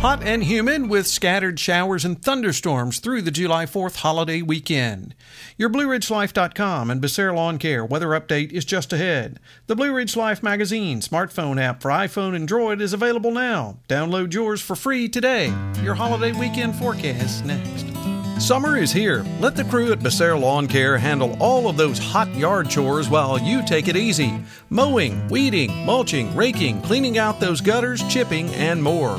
Hot and humid with scattered showers and thunderstorms through the July 4th holiday weekend. Your BlueRidgeLife.com and Becerra Lawn Care weather update is just ahead. The Blue Ridge Life magazine smartphone app for iPhone and Droid is available now. Download yours for free today. Your holiday weekend forecast next. Summer is here. Let the crew at Becerra Lawn Care handle all of those hot yard chores while you take it easy. Mowing, weeding, mulching, raking, cleaning out those gutters, chipping, and more.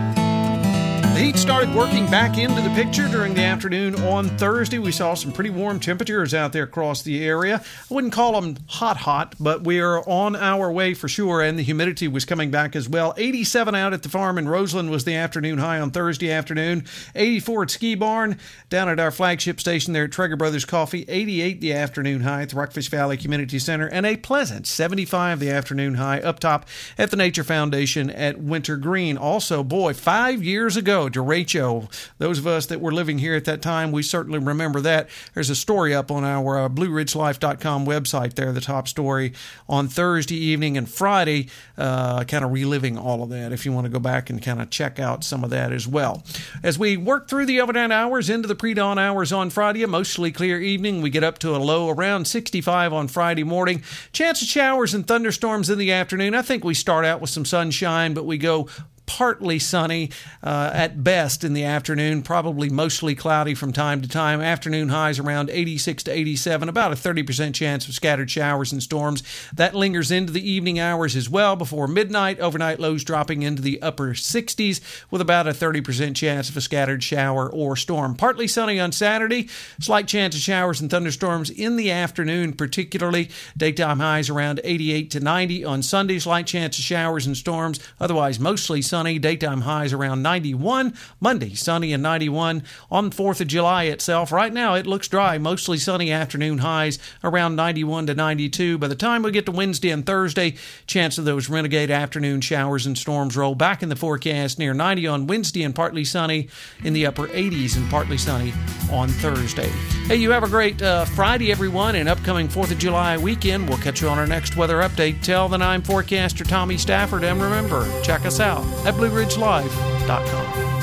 The heat started working back into the picture during the afternoon on Thursday. We saw some pretty warm temperatures out there across the area. I wouldn't call them hot, hot, but we are on our way for sure, and the humidity was coming back as well. 87 out at the farm in Roseland was the afternoon high on Thursday afternoon. 84 at Ski Barn, down at our flagship station there at Trager Brothers Coffee. 88 the afternoon high at the Rockfish Valley Community Center, and a pleasant 75 the afternoon high up top at the Nature Foundation at Wintergreen. Also, boy, five years ago, derecho. Those of us that were living here at that time, we certainly remember that. There's a story up on our uh, BlueRidgeLife.com website there, the top story on Thursday evening and Friday, uh, kind of reliving all of that if you want to go back and kind of check out some of that as well. As we work through the overnight hours into the pre dawn hours on Friday, a mostly clear evening, we get up to a low around 65 on Friday morning. Chance of showers and thunderstorms in the afternoon. I think we start out with some sunshine, but we go partly sunny uh, at best in the afternoon, probably mostly cloudy from time to time. Afternoon highs around 86 to 87, about a 30% chance of scattered showers and storms. That lingers into the evening hours as well before midnight. Overnight lows dropping into the upper 60s with about a 30% chance of a scattered shower or storm. Partly sunny on Saturday, slight chance of showers and thunderstorms in the afternoon, particularly. Daytime highs around 88 to 90. On Sunday, slight chance of showers and storms, otherwise mostly sunny sunny, daytime highs around 91. Monday, sunny and 91. On 4th of July itself, right now it looks dry, mostly sunny afternoon highs around 91 to 92. By the time we get to Wednesday and Thursday, chance of those renegade afternoon showers and storms roll back in the forecast near 90 on Wednesday and partly sunny in the upper 80s and partly sunny on Thursday. Hey, you have a great uh, Friday, everyone, and upcoming 4th of July weekend. We'll catch you on our next weather update. Tell the 9am forecaster Tommy Stafford, and remember, check us out at BlueRidgeLife.com.